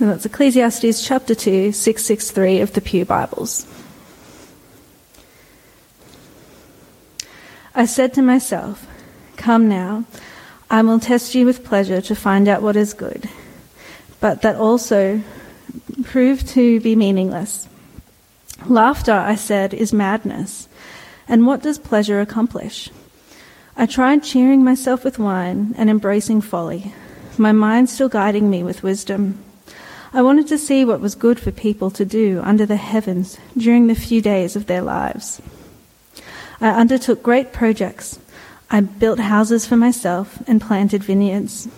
And that's Ecclesiastes chapter 2, 663 of the Pew Bibles. I said to myself, Come now, I will test you with pleasure to find out what is good, but that also proved to be meaningless. Laughter, I said, is madness. And what does pleasure accomplish? I tried cheering myself with wine and embracing folly, my mind still guiding me with wisdom. I wanted to see what was good for people to do under the heavens during the few days of their lives. I undertook great projects. I built houses for myself and planted vineyards.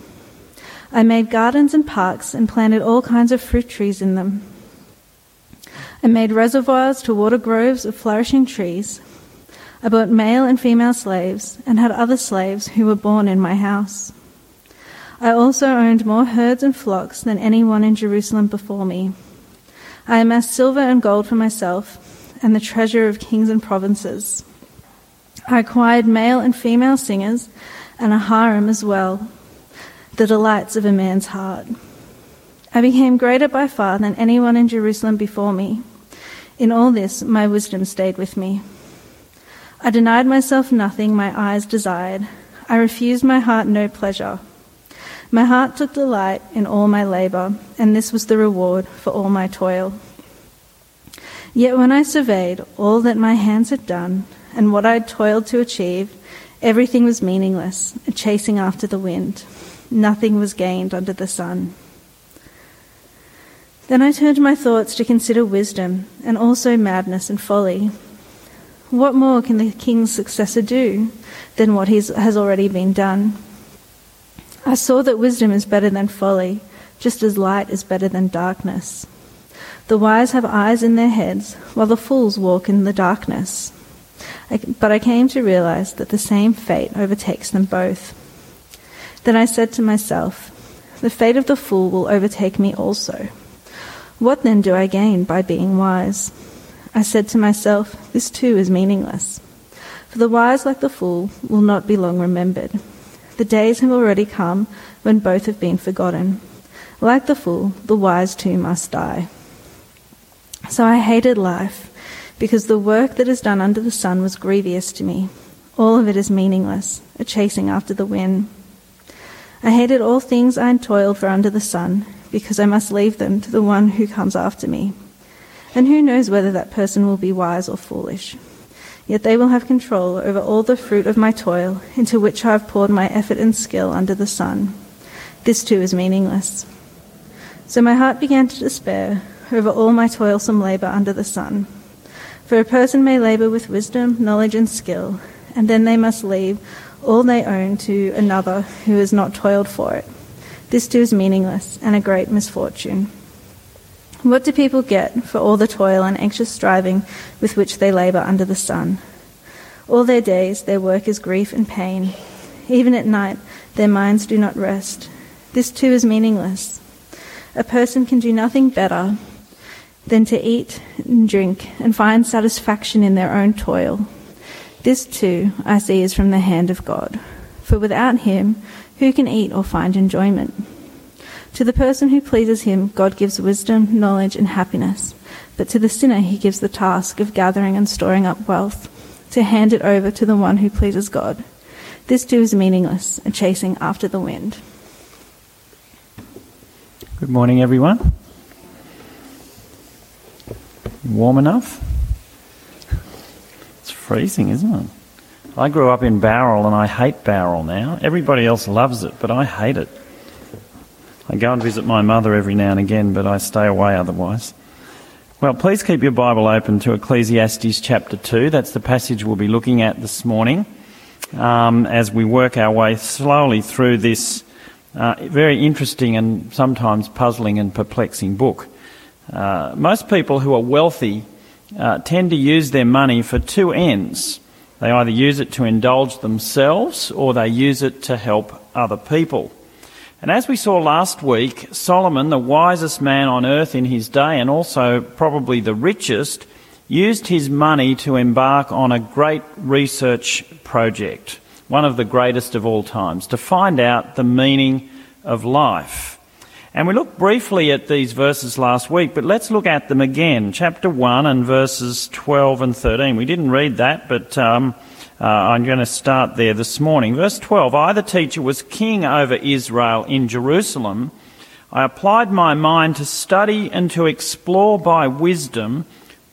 I made gardens and parks and planted all kinds of fruit trees in them. I made reservoirs to water groves of flourishing trees. I bought male and female slaves and had other slaves who were born in my house. I also owned more herds and flocks than anyone in Jerusalem before me. I amassed silver and gold for myself and the treasure of kings and provinces. I acquired male and female singers and a harem as well, the delights of a man's heart. I became greater by far than anyone in Jerusalem before me. In all this, my wisdom stayed with me. I denied myself nothing my eyes desired. I refused my heart no pleasure. My heart took delight in all my labor, and this was the reward for all my toil. Yet when I surveyed all that my hands had done, and what I had toiled to achieve, everything was meaningless, a chasing after the wind. Nothing was gained under the sun. Then I turned my thoughts to consider wisdom, and also madness and folly. What more can the king's successor do than what has already been done? I saw that wisdom is better than folly, just as light is better than darkness. The wise have eyes in their heads, while the fools walk in the darkness. I, but I came to realize that the same fate overtakes them both. Then I said to myself, The fate of the fool will overtake me also. What then do I gain by being wise? I said to myself, This too is meaningless. For the wise, like the fool, will not be long remembered. The days have already come when both have been forgotten. Like the fool, the wise too must die. So I hated life, because the work that is done under the sun was grievous to me. All of it is meaningless, a chasing after the wind. I hated all things I had toiled for under the sun, because I must leave them to the one who comes after me. And who knows whether that person will be wise or foolish? Yet they will have control over all the fruit of my toil, into which I have poured my effort and skill under the sun. This too is meaningless. So my heart began to despair over all my toilsome labor under the sun. For a person may labor with wisdom, knowledge, and skill, and then they must leave all they own to another who has not toiled for it. This too is meaningless and a great misfortune. What do people get for all the toil and anxious striving with which they labour under the sun? All their days their work is grief and pain. Even at night their minds do not rest. This too is meaningless. A person can do nothing better than to eat and drink and find satisfaction in their own toil. This too I see is from the hand of God. For without him, who can eat or find enjoyment? To the person who pleases him, God gives wisdom, knowledge, and happiness. But to the sinner, he gives the task of gathering and storing up wealth, to hand it over to the one who pleases God. This too is meaningless, a chasing after the wind. Good morning, everyone. Warm enough? It's freezing, isn't it? I grew up in Bowral and I hate Bowral now. Everybody else loves it, but I hate it. I go and visit my mother every now and again, but I stay away otherwise. Well, please keep your Bible open to Ecclesiastes chapter 2. That's the passage we'll be looking at this morning um, as we work our way slowly through this uh, very interesting and sometimes puzzling and perplexing book. Uh, most people who are wealthy uh, tend to use their money for two ends. They either use it to indulge themselves or they use it to help other people. And as we saw last week, Solomon, the wisest man on earth in his day and also probably the richest, used his money to embark on a great research project, one of the greatest of all times, to find out the meaning of life. And we looked briefly at these verses last week, but let's look at them again. Chapter 1 and verses 12 and 13. We didn't read that, but um, uh, I'm going to start there this morning. Verse 12 I, the teacher, was king over Israel in Jerusalem. I applied my mind to study and to explore by wisdom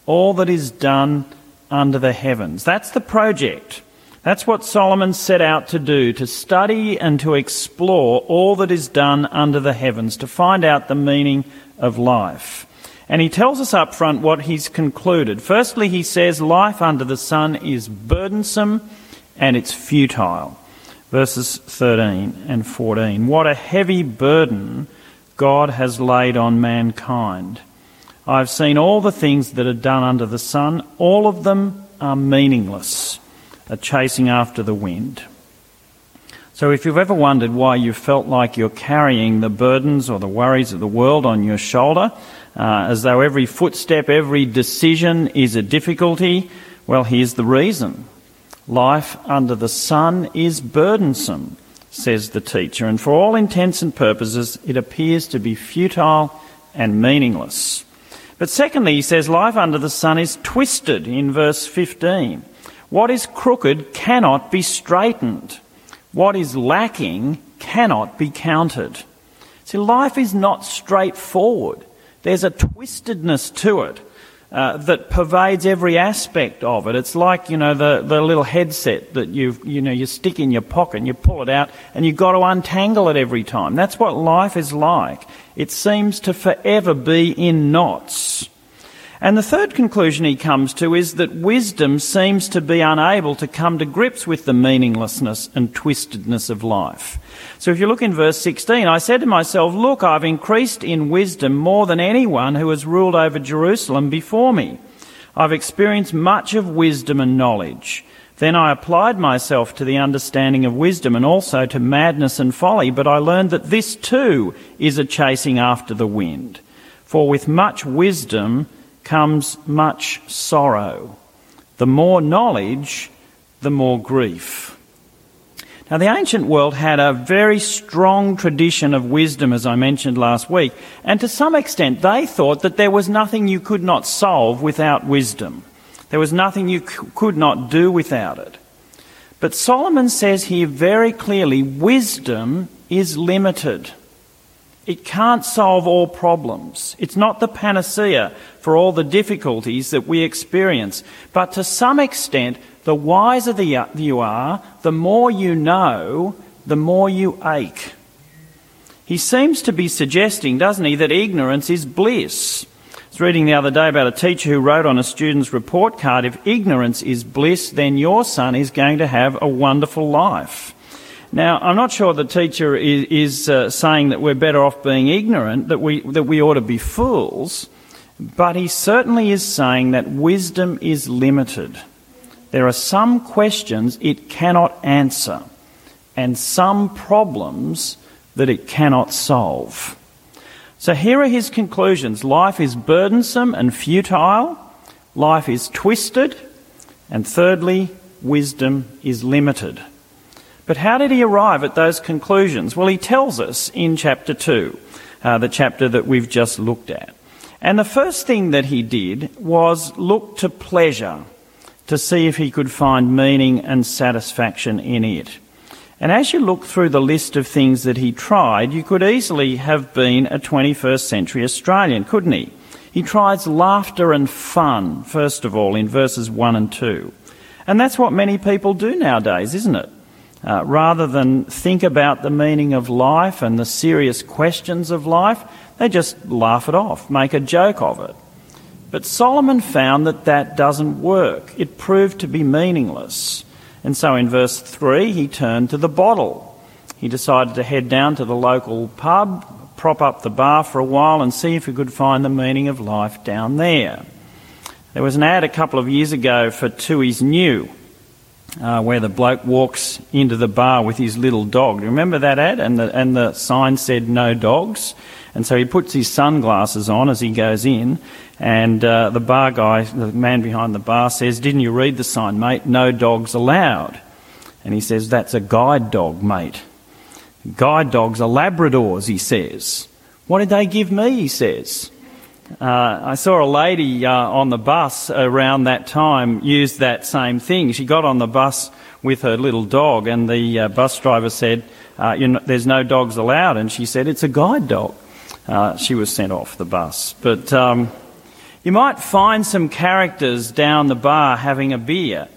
all that is done under the heavens. That's the project. That's what Solomon set out to do, to study and to explore all that is done under the heavens, to find out the meaning of life. And he tells us up front what he's concluded. Firstly, he says life under the sun is burdensome and it's futile. Verses 13 and 14. What a heavy burden God has laid on mankind. I've seen all the things that are done under the sun, all of them are meaningless are chasing after the wind. So, if you've ever wondered why you felt like you're carrying the burdens or the worries of the world on your shoulder, uh, as though every footstep, every decision is a difficulty, well, here's the reason. Life under the sun is burdensome, says the teacher, and for all intents and purposes, it appears to be futile and meaningless. But secondly, he says life under the sun is twisted in verse 15. What is crooked cannot be straightened. What is lacking cannot be counted. See, life is not straightforward. There's a twistedness to it uh, that pervades every aspect of it. It's like, you know, the, the little headset that you you know, you stick in your pocket and you pull it out and you've got to untangle it every time. That's what life is like. It seems to forever be in knots. And the third conclusion he comes to is that wisdom seems to be unable to come to grips with the meaninglessness and twistedness of life. So if you look in verse 16, I said to myself, Look, I've increased in wisdom more than anyone who has ruled over Jerusalem before me. I've experienced much of wisdom and knowledge. Then I applied myself to the understanding of wisdom and also to madness and folly, but I learned that this too is a chasing after the wind. For with much wisdom, comes much sorrow. The more knowledge, the more grief. Now, the ancient world had a very strong tradition of wisdom, as I mentioned last week, and to some extent they thought that there was nothing you could not solve without wisdom. There was nothing you could not do without it. But Solomon says here very clearly wisdom is limited. It can't solve all problems. It's not the panacea for all the difficulties that we experience. But to some extent, the wiser the, you are, the more you know, the more you ache. He seems to be suggesting, doesn't he, that ignorance is bliss. I was reading the other day about a teacher who wrote on a student's report card if ignorance is bliss, then your son is going to have a wonderful life. Now, I'm not sure the teacher is, is uh, saying that we're better off being ignorant, that we, that we ought to be fools, but he certainly is saying that wisdom is limited. There are some questions it cannot answer, and some problems that it cannot solve. So here are his conclusions life is burdensome and futile, life is twisted, and thirdly, wisdom is limited. But how did he arrive at those conclusions? Well, he tells us in chapter 2, uh, the chapter that we've just looked at. And the first thing that he did was look to pleasure to see if he could find meaning and satisfaction in it. And as you look through the list of things that he tried, you could easily have been a 21st century Australian, couldn't he? He tries laughter and fun, first of all, in verses 1 and 2. And that's what many people do nowadays, isn't it? Uh, rather than think about the meaning of life and the serious questions of life, they just laugh it off, make a joke of it. But Solomon found that that doesn't work. It proved to be meaningless. And so in verse 3, he turned to the bottle. He decided to head down to the local pub, prop up the bar for a while, and see if he could find the meaning of life down there. There was an ad a couple of years ago for Tooheys New uh, where the bloke walks into the bar with his little dog. Remember that ad? And the, and the sign said no dogs. And so he puts his sunglasses on as he goes in, and uh, the bar guy, the man behind the bar, says, Didn't you read the sign, mate? No dogs allowed. And he says, That's a guide dog, mate. Guide dogs are Labradors, he says. What did they give me? He says. Uh, I saw a lady uh, on the bus around that time use that same thing. She got on the bus with her little dog, and the uh, bus driver said, uh, you know, There's no dogs allowed. And she said, It's a guide dog. Uh, she was sent off the bus. But um, you might find some characters down the bar having a beer,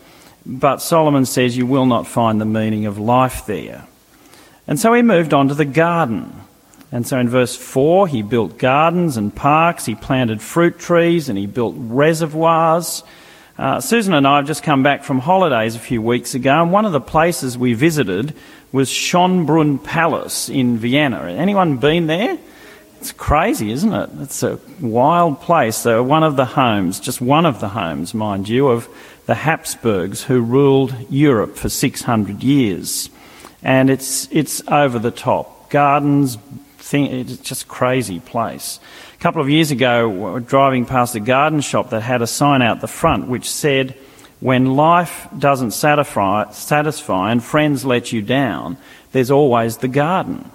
but Solomon says you will not find the meaning of life there. And so he moved on to the garden. And so in verse 4, he built gardens and parks, he planted fruit trees, and he built reservoirs. Uh, Susan and I have just come back from holidays a few weeks ago, and one of the places we visited was Schönbrunn Palace in Vienna. Anyone been there? It's crazy, isn't it? It's a wild place. So one of the homes, just one of the homes, mind you, of the Habsburgs who ruled Europe for 600 years. And it's, it's over the top. Gardens, thing, it's just crazy place. A couple of years ago, we were driving past a garden shop that had a sign out the front which said, when life doesn't satisfy, satisfy and friends let you down, there's always the garden.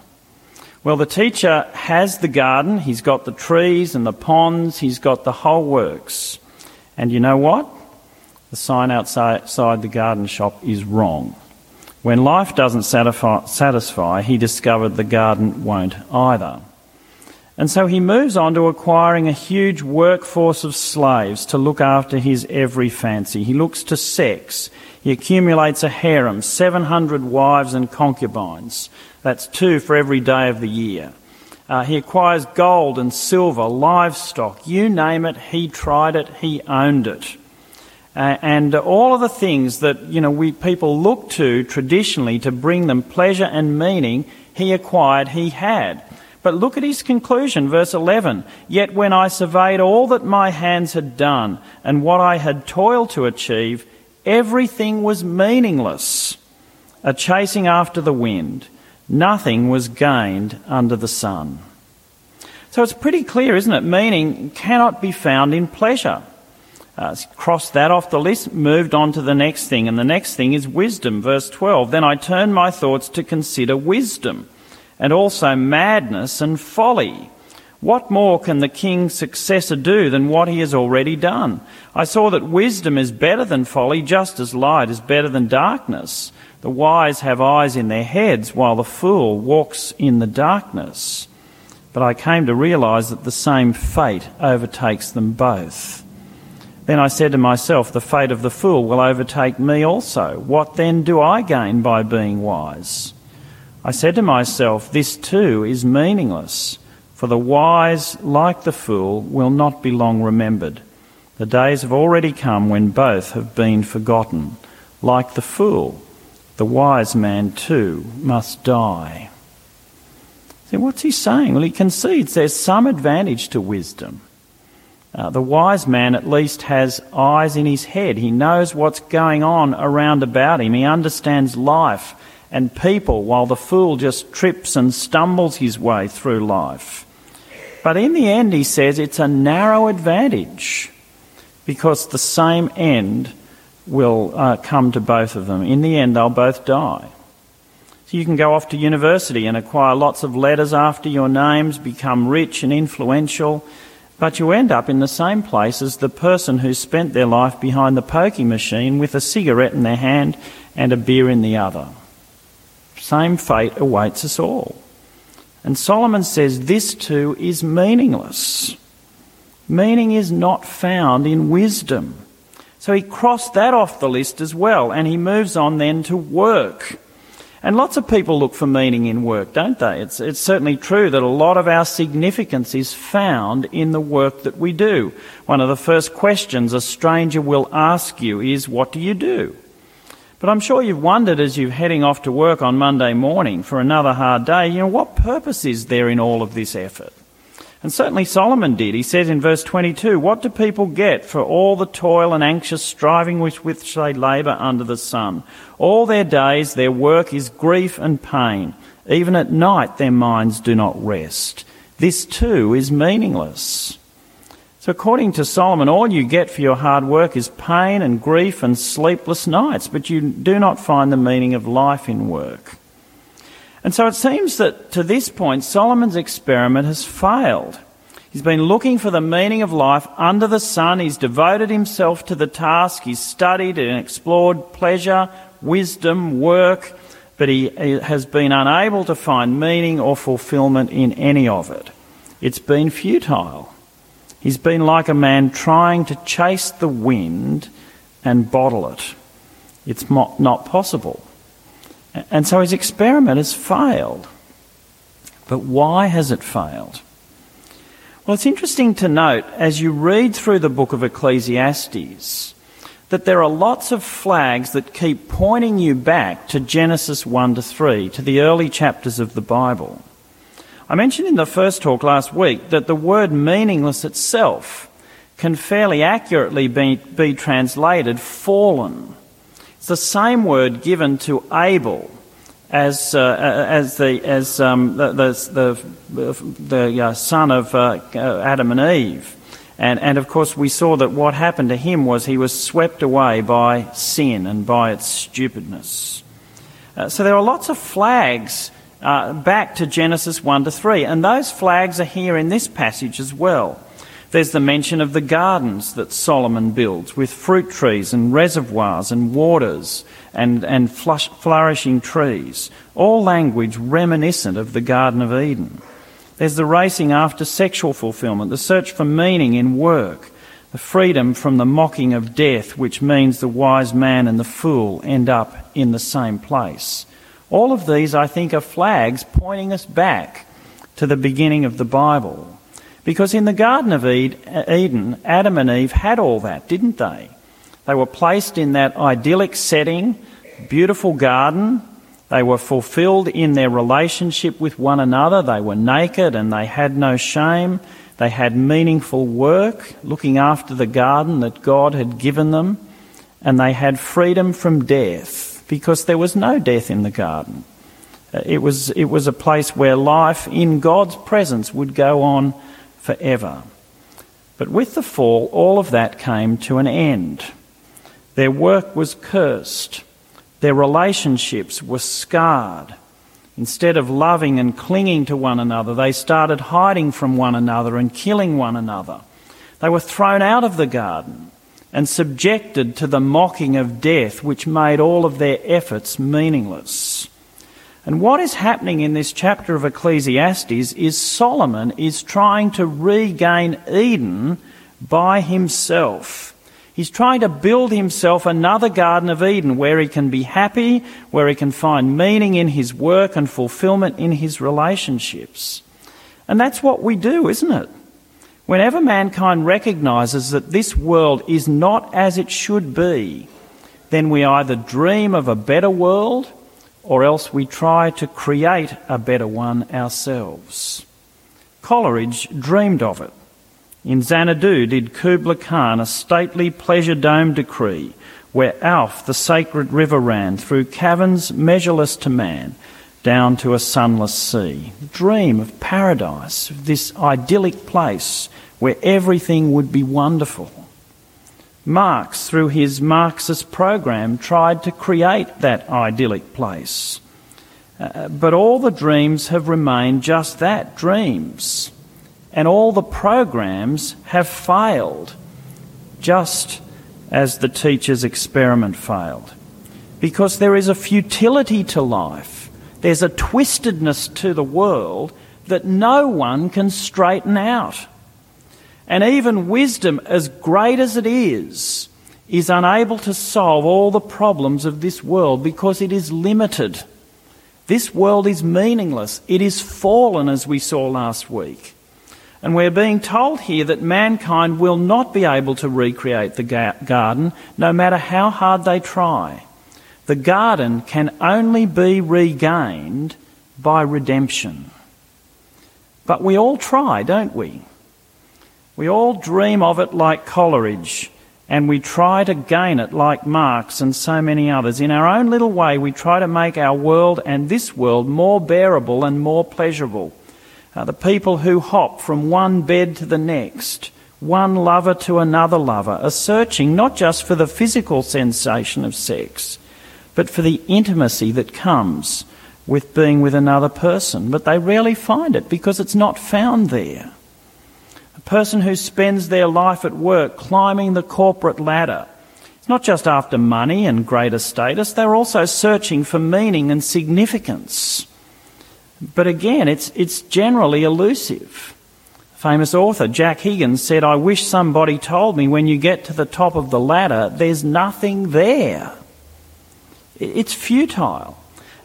Well, the teacher has the garden, he's got the trees and the ponds, he's got the whole works. And you know what? The sign outside the garden shop is wrong. When life doesn't satisfy, he discovered the garden won't either. And so he moves on to acquiring a huge workforce of slaves to look after his every fancy. He looks to sex. He accumulates a harem, 700 wives and concubines. That's two for every day of the year. Uh, he acquires gold and silver, livestock, you name it, he tried it, he owned it. Uh, and all of the things that you know we people look to traditionally to bring them pleasure and meaning, he acquired, he had. But look at his conclusion, verse 11. Yet when I surveyed all that my hands had done and what I had toiled to achieve, everything was meaningless, a chasing after the wind. Nothing was gained under the sun. So it's pretty clear, isn't it? Meaning cannot be found in pleasure. Uh, crossed that off the list, moved on to the next thing, and the next thing is wisdom. Verse 12. Then I turned my thoughts to consider wisdom and also madness and folly. What more can the king's successor do than what he has already done? I saw that wisdom is better than folly, just as light is better than darkness. The wise have eyes in their heads, while the fool walks in the darkness. But I came to realize that the same fate overtakes them both. Then I said to myself, The fate of the fool will overtake me also. What then do I gain by being wise? I said to myself, This too is meaningless, for the wise, like the fool, will not be long remembered. The days have already come when both have been forgotten. Like the fool, the wise man too must die. See, what's he saying? Well, he concedes there's some advantage to wisdom. Uh, the wise man at least has eyes in his head. He knows what's going on around about him. He understands life and people, while the fool just trips and stumbles his way through life. But in the end, he says it's a narrow advantage because the same end will uh, come to both of them. In the end, they'll both die. So you can go off to university and acquire lots of letters after your names, become rich and influential, but you end up in the same place as the person who spent their life behind the poker machine with a cigarette in their hand and a beer in the other same fate awaits us all. And Solomon says this too is meaningless. Meaning is not found in wisdom. So he crossed that off the list as well, and he moves on then to work. And lots of people look for meaning in work, don't they? It's, it's certainly true that a lot of our significance is found in the work that we do. One of the first questions a stranger will ask you is, What do you do? But I'm sure you've wondered as you're heading off to work on Monday morning for another hard day, you know, what purpose is there in all of this effort? And certainly Solomon did. He says in verse 22, What do people get for all the toil and anxious striving with which they labour under the sun? All their days, their work is grief and pain. Even at night, their minds do not rest. This too is meaningless. So, according to Solomon, all you get for your hard work is pain and grief and sleepless nights, but you do not find the meaning of life in work. And so it seems that to this point, Solomon's experiment has failed. He's been looking for the meaning of life under the sun. He's devoted himself to the task. He's studied and explored pleasure, wisdom, work, but he has been unable to find meaning or fulfillment in any of it. It's been futile. He's been like a man trying to chase the wind and bottle it. It's not possible. And so his experiment has failed. But why has it failed? Well, it's interesting to note as you read through the book of Ecclesiastes that there are lots of flags that keep pointing you back to Genesis 1 to 3, to the early chapters of the Bible. I mentioned in the first talk last week that the word meaningless itself can fairly accurately be, be translated fallen. It's the same word given to Abel as, uh, as, the, as um, the, the, the, the uh, son of uh, Adam and Eve. And, and of course, we saw that what happened to him was he was swept away by sin and by its stupidness. Uh, so there are lots of flags uh, back to Genesis 1 to 3, and those flags are here in this passage as well. There's the mention of the gardens that Solomon builds with fruit trees and reservoirs and waters and, and flush, flourishing trees, all language reminiscent of the Garden of Eden. There's the racing after sexual fulfillment, the search for meaning in work, the freedom from the mocking of death, which means the wise man and the fool end up in the same place. All of these, I think, are flags pointing us back to the beginning of the Bible. Because in the Garden of Eden, Adam and Eve had all that, didn't they? They were placed in that idyllic setting, beautiful garden. They were fulfilled in their relationship with one another. They were naked and they had no shame. They had meaningful work, looking after the garden that God had given them. And they had freedom from death because there was no death in the garden. Uh, it was, it was a place where life in God's presence would go on forever. But with the fall, all of that came to an end. Their work was cursed. Their relationships were scarred. Instead of loving and clinging to one another, they started hiding from one another and killing one another. They were thrown out of the garden and subjected to the mocking of death, which made all of their efforts meaningless. And what is happening in this chapter of Ecclesiastes is Solomon is trying to regain Eden by himself. He's trying to build himself another Garden of Eden where he can be happy, where he can find meaning in his work and fulfillment in his relationships. And that's what we do, isn't it? Whenever mankind recognizes that this world is not as it should be, then we either dream of a better world or else we try to create a better one ourselves. Coleridge dreamed of it. In Xanadu did Kubla Khan a stately pleasure dome decree, where Alph, the sacred river, ran through caverns measureless to man, down to a sunless sea. Dream of paradise, this idyllic place where everything would be wonderful. Marx, through his Marxist program, tried to create that idyllic place. Uh, but all the dreams have remained just that dreams. And all the programs have failed, just as the teacher's experiment failed. Because there is a futility to life, there's a twistedness to the world that no one can straighten out. And even wisdom, as great as it is, is unable to solve all the problems of this world because it is limited. This world is meaningless. It is fallen, as we saw last week. And we're being told here that mankind will not be able to recreate the garden no matter how hard they try. The garden can only be regained by redemption. But we all try, don't we? We all dream of it like Coleridge, and we try to gain it like Marx and so many others. In our own little way, we try to make our world and this world more bearable and more pleasurable. Uh, the people who hop from one bed to the next, one lover to another lover, are searching not just for the physical sensation of sex, but for the intimacy that comes with being with another person, but they rarely find it because it's not found there. Person who spends their life at work climbing the corporate ladder, it's not just after money and greater status, they're also searching for meaning and significance. But again, it's, it's generally elusive. Famous author Jack Higgins said, I wish somebody told me when you get to the top of the ladder, there's nothing there. It's futile.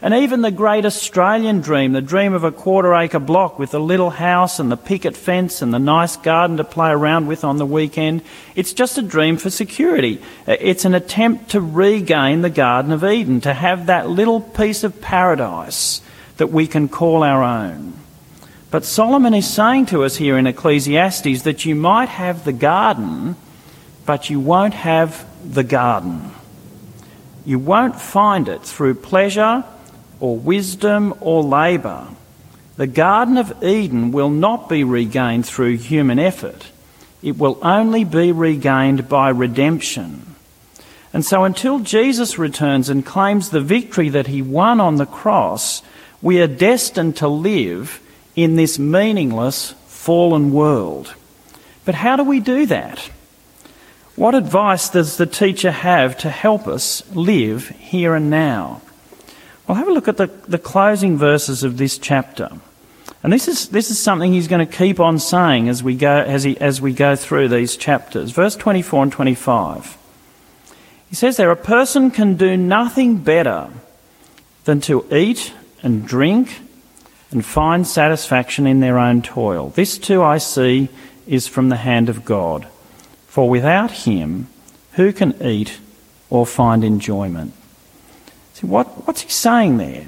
And even the great Australian dream, the dream of a quarter acre block with a little house and the picket fence and the nice garden to play around with on the weekend, it's just a dream for security. Uh, it's an attempt to regain the Garden of Eden, to have that little piece of paradise that we can call our own. But Solomon is saying to us here in Ecclesiastes that you might have the garden, but you won't have the garden. You won't find it through pleasure or wisdom or labour. The Garden of Eden will not be regained through human effort. It will only be regained by redemption. And so until Jesus returns and claims the victory that he won on the cross, we are destined to live in this meaningless, fallen world. But how do we do that? What advice does the teacher have to help us live here and now? Well, have a look at the, the closing verses of this chapter. And this is, this is something he's going to keep on saying as we, go, as, he, as we go through these chapters. Verse 24 and 25. He says there, a person can do nothing better than to eat and drink and find satisfaction in their own toil. This too I see is from the hand of God. For without him, who can eat or find enjoyment? See, what, what's he saying there?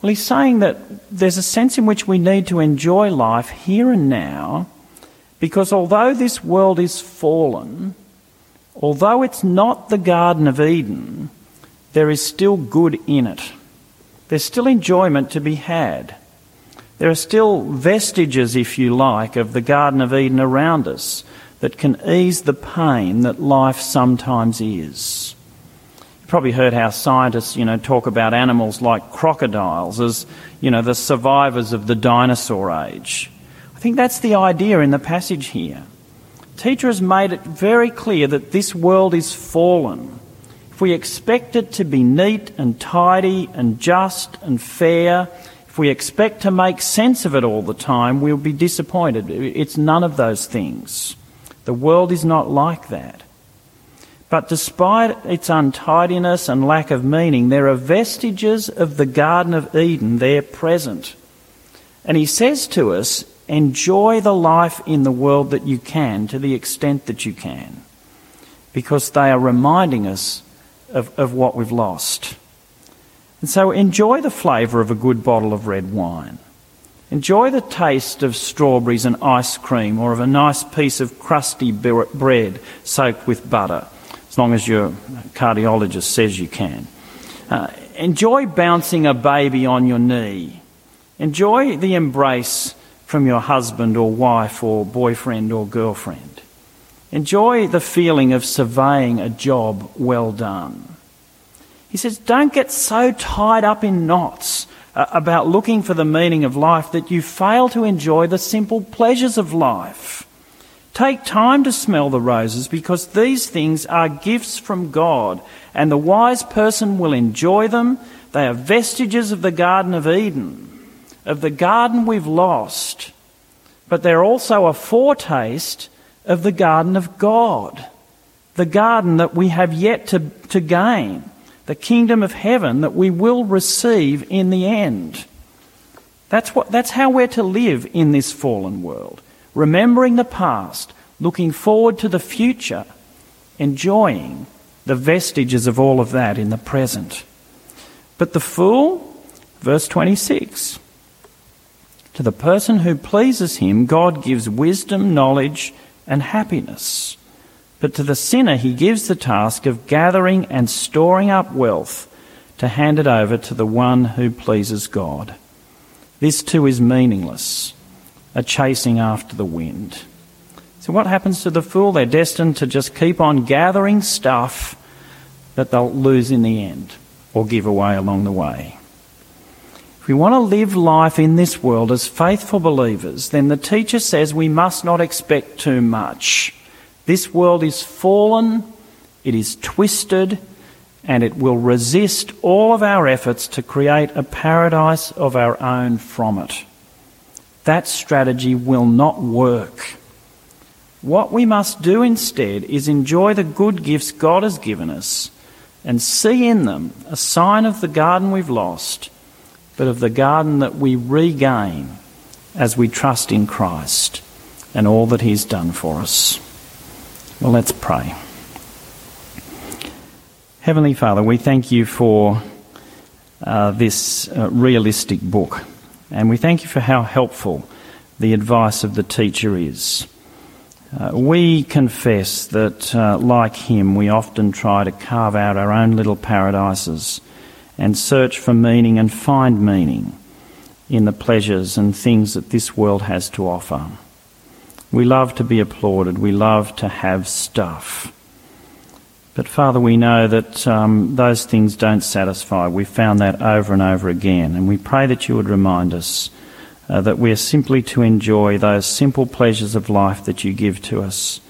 Well, he's saying that there's a sense in which we need to enjoy life here and now because although this world is fallen, although it's not the Garden of Eden, there is still good in it. There's still enjoyment to be had. There are still vestiges, if you like, of the Garden of Eden around us that can ease the pain that life sometimes is probably heard how scientists, you know, talk about animals like crocodiles as, you know, the survivors of the dinosaur age. I think that's the idea in the passage here. Teacher has made it very clear that this world is fallen. If we expect it to be neat and tidy and just and fair, if we expect to make sense of it all the time, we'll be disappointed. It's none of those things. The world is not like that. But despite its untidiness and lack of meaning, there are vestiges of the Garden of Eden there present. And he says to us, enjoy the life in the world that you can to the extent that you can, because they are reminding us of, of what we've lost. And so enjoy the flavour of a good bottle of red wine. Enjoy the taste of strawberries and ice cream or of a nice piece of crusty bread soaked with butter long as your cardiologist says you can. Uh, enjoy bouncing a baby on your knee. Enjoy the embrace from your husband or wife or boyfriend or girlfriend. Enjoy the feeling of surveying a job well done. He says, don't get so tied up in knots uh, about looking for the meaning of life that you fail to enjoy the simple pleasures of life. Take time to smell the roses because these things are gifts from God, and the wise person will enjoy them. They are vestiges of the Garden of Eden, of the garden we've lost, but they're also a foretaste of the garden of God, the garden that we have yet to, to gain, the kingdom of heaven that we will receive in the end. That's, what, that's how we're to live in this fallen world remembering the past, looking forward to the future, enjoying the vestiges of all of that in the present. But the fool, verse 26, to the person who pleases him, God gives wisdom, knowledge, and happiness. But to the sinner, he gives the task of gathering and storing up wealth to hand it over to the one who pleases God. This too is meaningless are chasing after the wind. So, what happens to the fool? They're destined to just keep on gathering stuff that they'll lose in the end or give away along the way. If we want to live life in this world as faithful believers, then the teacher says we must not expect too much. This world is fallen, it is twisted, and it will resist all of our efforts to create a paradise of our own from it. That strategy will not work. What we must do instead is enjoy the good gifts God has given us and see in them a sign of the garden we've lost, but of the garden that we regain as we trust in Christ and all that He's done for us. Well, let's pray. Heavenly Father, we thank you for uh, this uh, realistic book, and we thank you for how helpful the advice of the teacher is. Uh, we confess that, uh, like him, we often try to carve out our own little paradises and search for meaning and find meaning in the pleasures and things that this world has to offer. We love to be applauded, we love to have stuff. But Father, we know that um, those things don't satisfy. We've found that over and over again, and we pray that you would remind us uh, that we're simply to enjoy those simple pleasures of life that you give to us.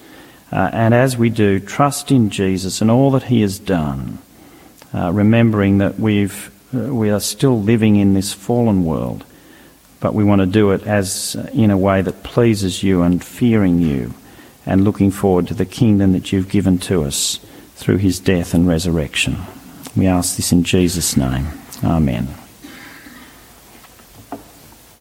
Uh, and as we do, trust in Jesus and all that he has done, uh, remembering that we've, uh, we are still living in this fallen world, but we want to do it as uh, in a way that pleases you and fearing you and looking forward to the kingdom that you've given to us through his death and resurrection. We ask this in Jesus' name. Amen.